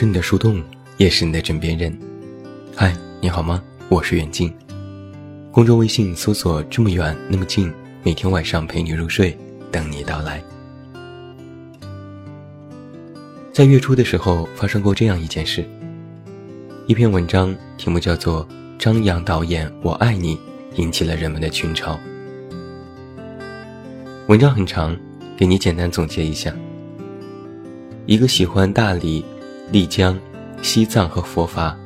是你的树洞，也是你的枕边人。嗨，你好吗？我是远近。公众微信搜索“这么远那么近”，每天晚上陪你入睡，等你到来。在月初的时候，发生过这样一件事。一篇文章题目叫做《张扬导演我爱你》，引起了人们的群嘲。文章很长，给你简单总结一下：一个喜欢大理。丽江、西藏和佛法，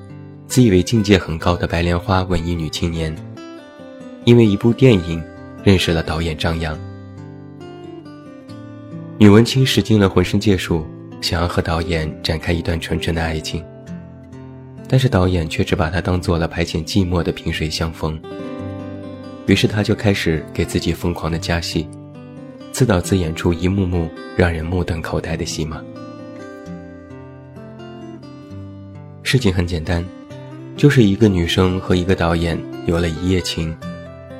自以为境界很高的白莲花文艺女青年，因为一部电影认识了导演张扬。女文青使尽了浑身解数，想要和导演展开一段纯纯的爱情，但是导演却只把她当做了排遣寂寞的萍水相逢。于是她就开始给自己疯狂的加戏，自导自演出一幕幕让人目瞪口呆的戏码。事情很简单，就是一个女生和一个导演有了一夜情，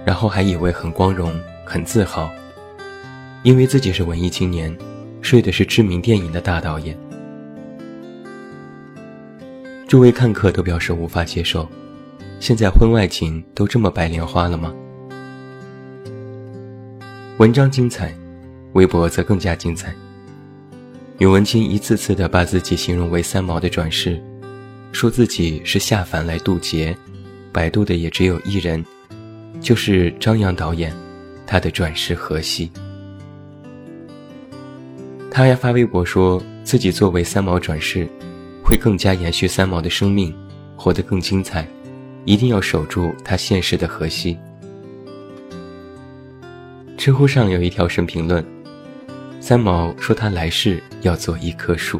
然后还以为很光荣、很自豪，因为自己是文艺青年，睡的是知名电影的大导演。诸位看客都表示无法接受，现在婚外情都这么白莲花了吗？文章精彩，微博则更加精彩。女文青一次次的把自己形容为三毛的转世。说自己是下凡来渡劫，摆渡的也只有一人，就是张扬导演，他的转世荷西。他还发微博说自己作为三毛转世，会更加延续三毛的生命，活得更精彩，一定要守住他现实的荷西。知乎上有一条神评论，三毛说他来世要做一棵树。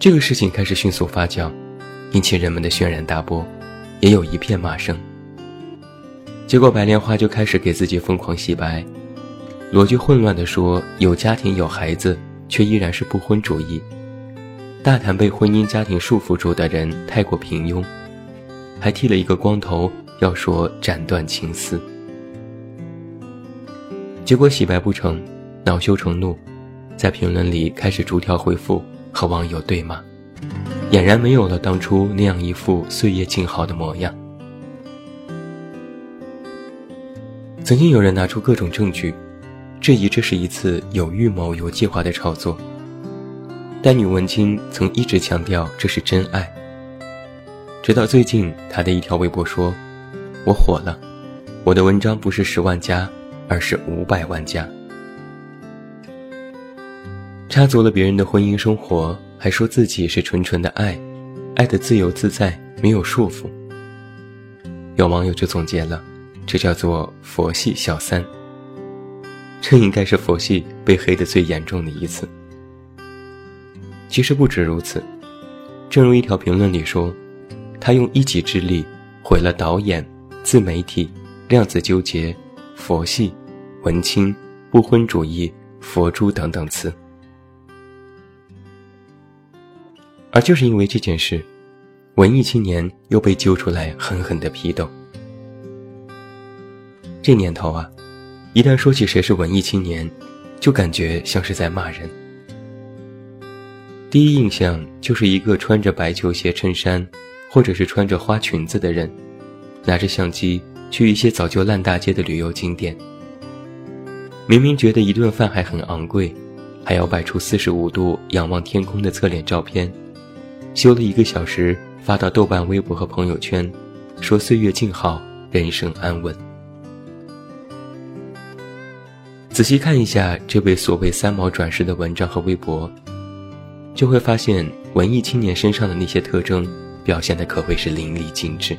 这个事情开始迅速发酵，引起人们的轩然大波，也有一片骂声。结果白莲花就开始给自己疯狂洗白，逻辑混乱地说有家庭有孩子，却依然是不婚主义，大谈被婚姻家庭束缚住的人太过平庸，还剃了一个光头，要说斩断情丝。结果洗白不成，恼羞成怒，在评论里开始逐条回复。和网友对骂，俨然没有了当初那样一副岁月静好的模样。曾经有人拿出各种证据，质疑这是一次有预谋、有计划的炒作。但女文青曾一直强调这是真爱。直到最近，她的一条微博说：“我火了，我的文章不是十万加，而是五百万加。”插足了别人的婚姻生活，还说自己是纯纯的爱，爱的自由自在，没有束缚。有网友就总结了，这叫做佛系小三。这应该是佛系被黑的最严重的一次。其实不止如此，正如一条评论里说，他用一己之力毁了导演、自媒体、量子纠结、佛系、文青、不婚主义、佛珠等等词。而就是因为这件事，文艺青年又被揪出来狠狠的批斗。这年头啊，一旦说起谁是文艺青年，就感觉像是在骂人。第一印象就是一个穿着白球鞋衬衫，或者是穿着花裙子的人，拿着相机去一些早就烂大街的旅游景点。明明觉得一顿饭还很昂贵，还要摆出四十五度仰望天空的侧脸照片。修了一个小时，发到豆瓣、微博和朋友圈，说岁月静好，人生安稳。仔细看一下这位所谓三毛转世的文章和微博，就会发现文艺青年身上的那些特征表现的可谓是淋漓尽致。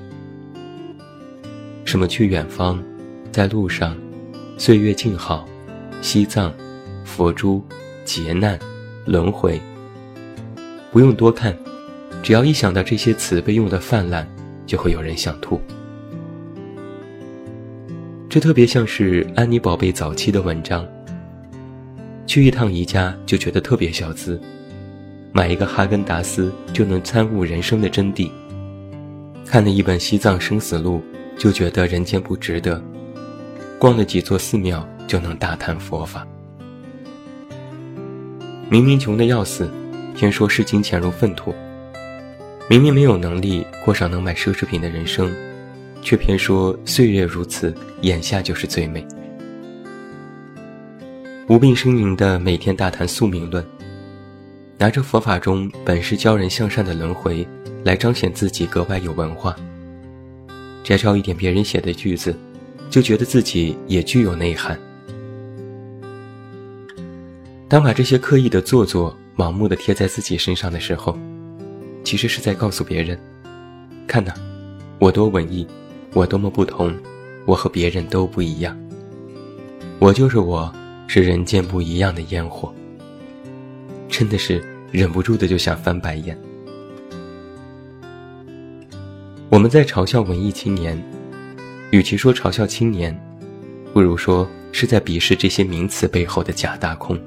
什么去远方，在路上，岁月静好，西藏，佛珠，劫难，轮回，不用多看。只要一想到这些词被用的泛滥，就会有人想吐。这特别像是安妮宝贝早期的文章。去一趟宜家就觉得特别小资，买一个哈根达斯就能参悟人生的真谛，看了一本《西藏生死录》就觉得人间不值得，逛了几座寺庙就能大谈佛法。明明穷得要死，偏说视金钱如粪土；明明没有能力过上能买奢侈品的人生，却偏说岁月如此，眼下就是最美。无病呻吟的每天大谈宿命论，拿着佛法中本是教人向善的轮回，来彰显自己格外有文化。摘抄一点别人写的句子，就觉得自己也具有内涵。当把这些刻意的做作、盲目的贴在自己身上的时候，其实是在告诉别人：看呐，我多文艺，我多么不同，我和别人都不一样。我就是我，是人间不一样的烟火。真的是忍不住的就想翻白眼。我们在嘲笑文艺青年，与其说嘲笑青年，不如说是在鄙视这些名词背后的假大空。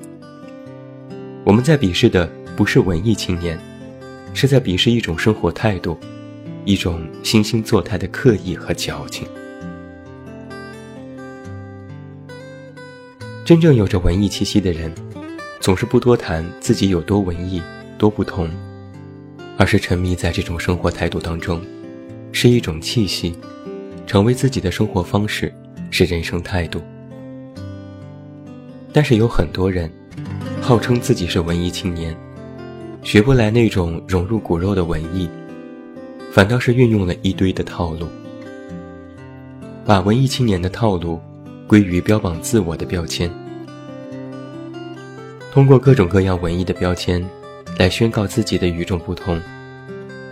我们在鄙视的不是文艺青年，是在鄙视一种生活态度，一种惺惺作态的刻意和矫情。真正有着文艺气息的人，总是不多谈自己有多文艺、多不同，而是沉迷在这种生活态度当中，是一种气息，成为自己的生活方式，是人生态度。但是有很多人。号称自己是文艺青年，学不来那种融入骨肉的文艺，反倒是运用了一堆的套路，把文艺青年的套路归于标榜自我的标签，通过各种各样文艺的标签来宣告自己的与众不同，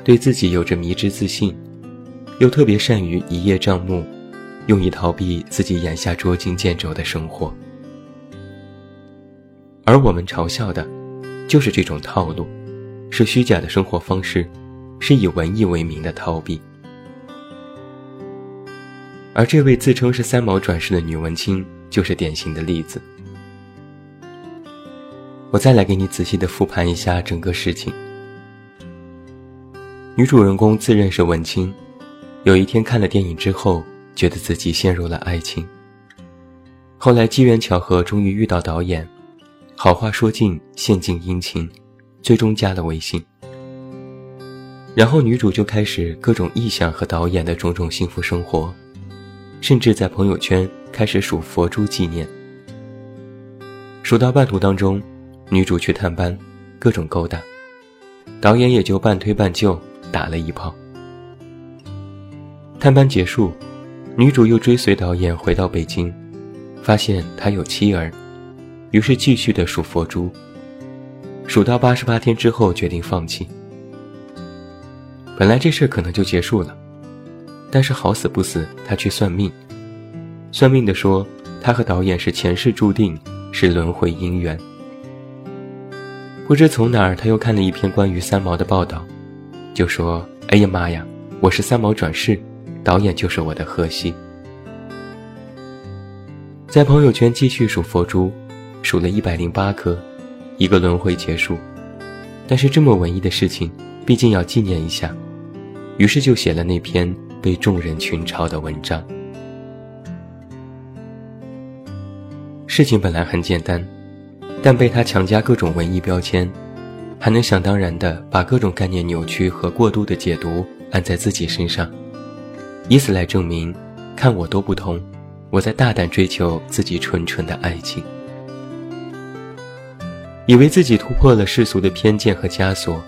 对自己有着迷之自信，又特别善于一叶障目，用以逃避自己眼下捉襟见肘的生活。而我们嘲笑的，就是这种套路，是虚假的生活方式，是以文艺为名的逃避。而这位自称是三毛转世的女文青，就是典型的例子。我再来给你仔细的复盘一下整个事情。女主人公自认是文青，有一天看了电影之后，觉得自己陷入了爱情。后来机缘巧合，终于遇到导演。好话说尽，献尽殷勤，最终加了微信。然后女主就开始各种臆想和导演的种种幸福生活，甚至在朋友圈开始数佛珠纪念。数到半途当中，女主去探班，各种勾搭，导演也就半推半就打了一炮。探班结束，女主又追随导演回到北京，发现他有妻儿。于是继续的数佛珠，数到八十八天之后，决定放弃。本来这事可能就结束了，但是好死不死，他去算命，算命的说他和导演是前世注定，是轮回姻缘。不知从哪儿，他又看了一篇关于三毛的报道，就说：“哎呀妈呀，我是三毛转世，导演就是我的荷西。”在朋友圈继续数佛珠。数了一百零八颗，一个轮回结束。但是这么文艺的事情，毕竟要纪念一下，于是就写了那篇被众人群嘲的文章。事情本来很简单，但被他强加各种文艺标签，还能想当然的把各种概念扭曲和过度的解读按在自己身上，以此来证明，看我多不同，我在大胆追求自己纯纯的爱情。以为自己突破了世俗的偏见和枷锁，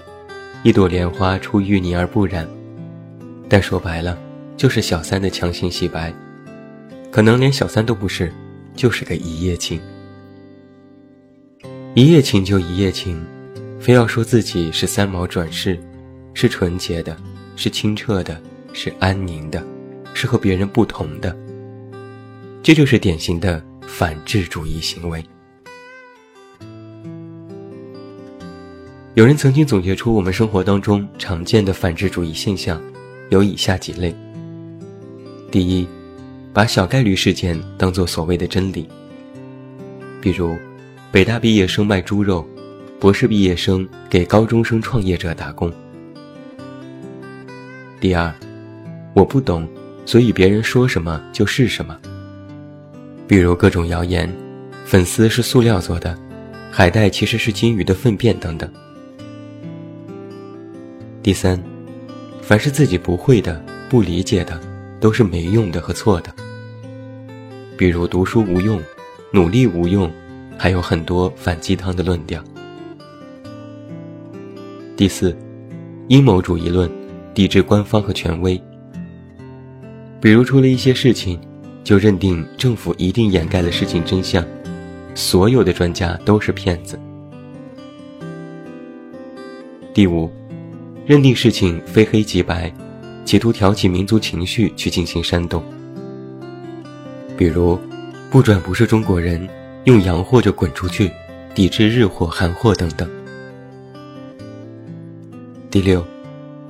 一朵莲花出淤泥而不染，但说白了，就是小三的强行洗白，可能连小三都不是，就是个一夜情。一夜情就一夜情，非要说自己是三毛转世，是纯洁的，是清澈的，是安宁的，是和别人不同的，这就是典型的反智主义行为。有人曾经总结出我们生活当中常见的反智主义现象，有以下几类。第一，把小概率事件当做所谓的真理，比如北大毕业生卖猪肉，博士毕业生给高中生创业者打工。第二，我不懂，所以别人说什么就是什么，比如各种谣言，粉丝是塑料做的，海带其实是金鱼的粪便等等。第三，凡是自己不会的、不理解的，都是没用的和错的。比如读书无用，努力无用，还有很多反鸡汤的论调。第四，阴谋主义论，抵制官方和权威。比如出了一些事情，就认定政府一定掩盖了事情真相，所有的专家都是骗子。第五，认定事情非黑即白，企图挑起民族情绪去进行煽动。比如，不转不是中国人，用洋货就滚出去，抵制日货、韩货等等。第六，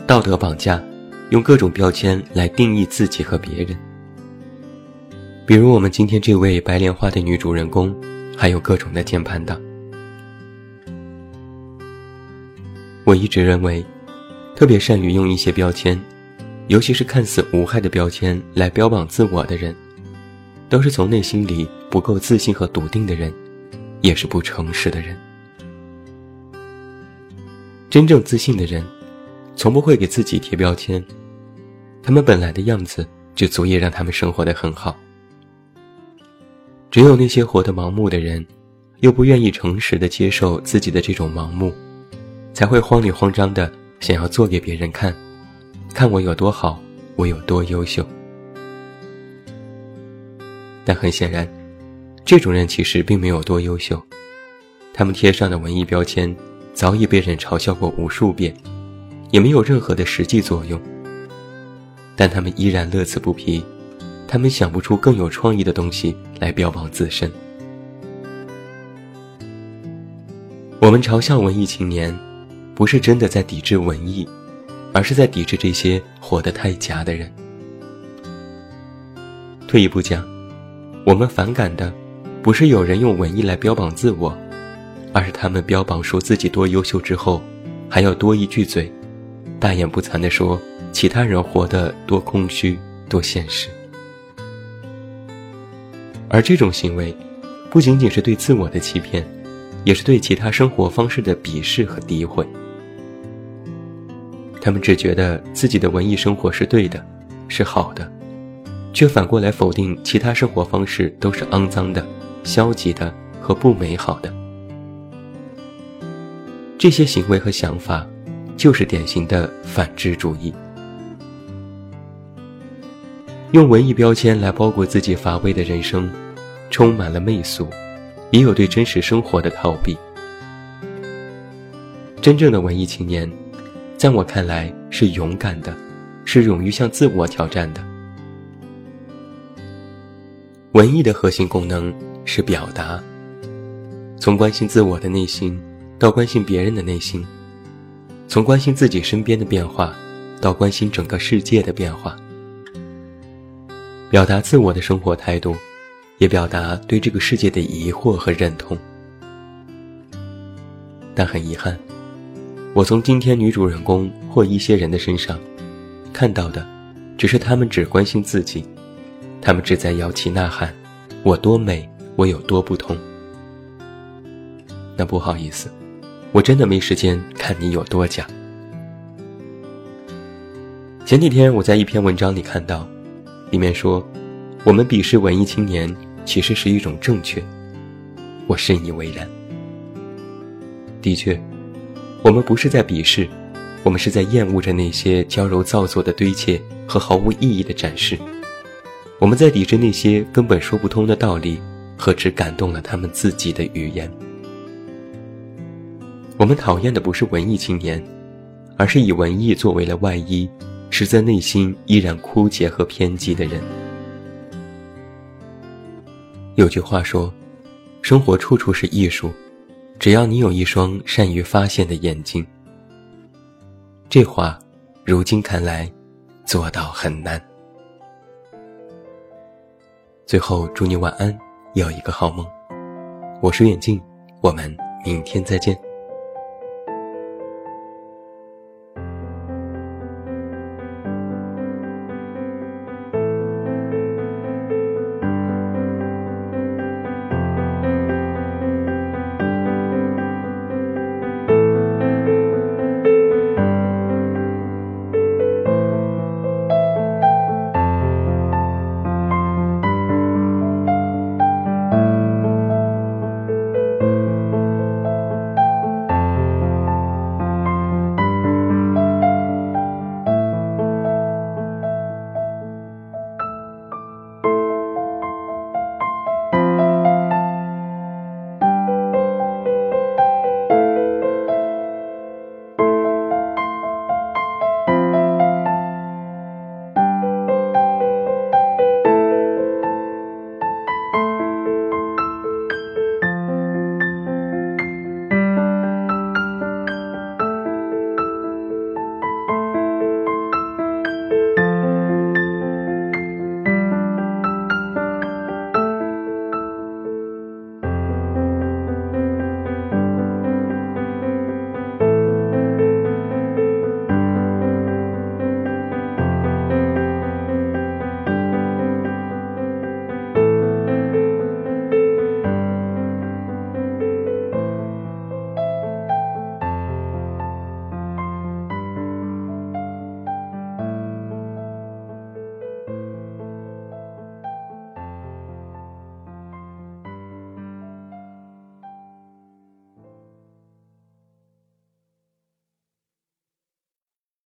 道德绑架，用各种标签来定义自己和别人。比如我们今天这位白莲花的女主人公，还有各种的键盘党。我一直认为，特别善于用一些标签，尤其是看似无害的标签来标榜自我的人。都是从内心里不够自信和笃定的人，也是不诚实的人。真正自信的人，从不会给自己贴标签，他们本来的样子就足以让他们生活的很好。只有那些活得盲目的人，又不愿意诚实的接受自己的这种盲目，才会慌里慌张的想要做给别人看，看我有多好，我有多优秀。但很显然，这种人其实并没有多优秀，他们贴上的文艺标签早已被人嘲笑过无数遍，也没有任何的实际作用。但他们依然乐此不疲，他们想不出更有创意的东西来标榜自身。我们嘲笑文艺青年，不是真的在抵制文艺，而是在抵制这些活得太假的人。退一步讲。我们反感的，不是有人用文艺来标榜自我，而是他们标榜说自己多优秀之后，还要多一句嘴，大言不惭地说其他人活得多空虚、多现实。而这种行为，不仅仅是对自我的欺骗，也是对其他生活方式的鄙视和诋毁。他们只觉得自己的文艺生活是对的，是好的。却反过来否定其他生活方式都是肮脏的、消极的和不美好的。这些行为和想法，就是典型的反智主义。用文艺标签来包裹自己乏味的人生，充满了媚俗，也有对真实生活的逃避。真正的文艺青年，在我看来是勇敢的，是勇于向自我挑战的。文艺的核心功能是表达，从关心自我的内心到关心别人的内心，从关心自己身边的变化到关心整个世界的变化，表达自我的生活态度，也表达对这个世界的疑惑和认同。但很遗憾，我从今天女主人公或一些人的身上看到的，只是他们只关心自己。他们只在摇旗呐喊：“我多美，我有多不同。”那不好意思，我真的没时间看你有多假。前几天我在一篇文章里看到，里面说，我们鄙视文艺青年其实是一种正确，我深以为然。的确，我们不是在鄙视，我们是在厌恶着那些娇柔造作的堆砌和毫无意义的展示。我们在抵制那些根本说不通的道理和只感动了他们自己的语言。我们讨厌的不是文艺青年，而是以文艺作为了外衣，实则内心依然枯竭和偏激的人。有句话说：“生活处处是艺术，只要你有一双善于发现的眼睛。”这话，如今看来，做到很难。最后，祝你晚安，有一个好梦。我是远镜，我们明天再见。